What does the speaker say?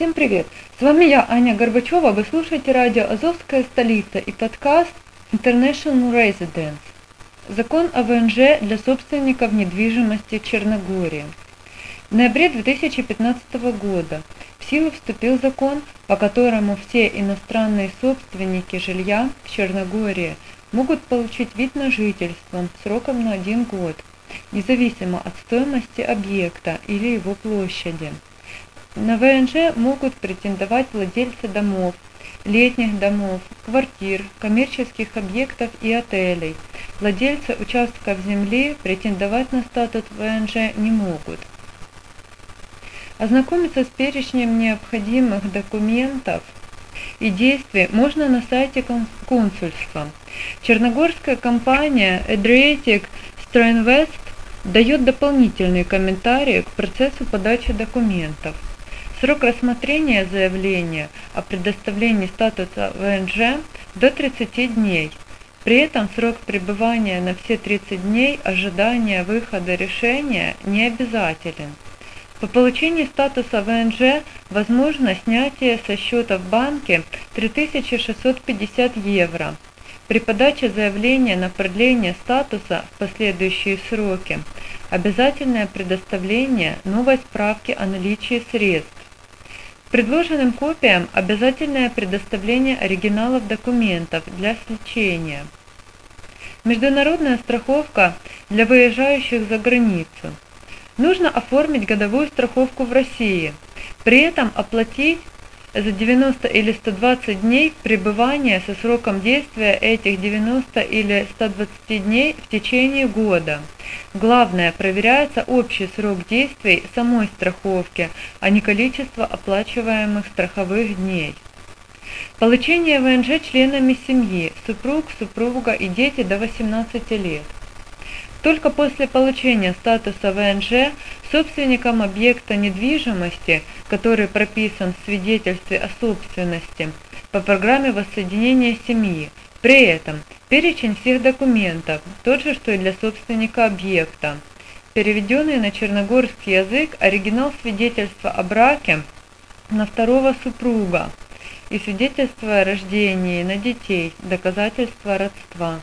Всем привет! С вами я, Аня Горбачева. Вы слушаете радио «Азовская столица» и подкаст International Residence. Закон о ВНЖ для собственников недвижимости Черногории. В ноябре 2015 года в силу вступил закон, по которому все иностранные собственники жилья в Черногории могут получить вид на жительство сроком на один год, независимо от стоимости объекта или его площади. На ВНЖ могут претендовать владельцы домов, летних домов, квартир, коммерческих объектов и отелей. Владельцы участков земли претендовать на статус ВНЖ не могут. Ознакомиться с перечнем необходимых документов и действий можно на сайте консульства. Черногорская компания Adriatic Strainvest дает дополнительные комментарии к процессу подачи документов. Срок рассмотрения заявления о предоставлении статуса ВНЖ до 30 дней. При этом срок пребывания на все 30 дней ожидания выхода решения не обязателен. По получении статуса ВНЖ возможно снятие со счета в банке 3650 евро. При подаче заявления на продление статуса в последующие сроки обязательное предоставление новой справки о наличии средств. Предложенным копиям обязательное предоставление оригиналов документов для сличения. Международная страховка для выезжающих за границу – Нужно оформить годовую страховку в России, при этом оплатить за 90 или 120 дней пребывания со сроком действия этих 90 или 120 дней в течение года. Главное, проверяется общий срок действий самой страховки, а не количество оплачиваемых страховых дней. Получение ВНЖ членами семьи, супруг, супруга и дети до 18 лет. Только после получения статуса ВНЖ собственникам объекта недвижимости, который прописан в свидетельстве о собственности, по программе воссоединения семьи, при этом перечень всех документов, тот же, что и для собственника объекта, переведенный на черногорский язык оригинал свидетельства о браке на второго супруга и свидетельство о рождении на детей, доказательство родства.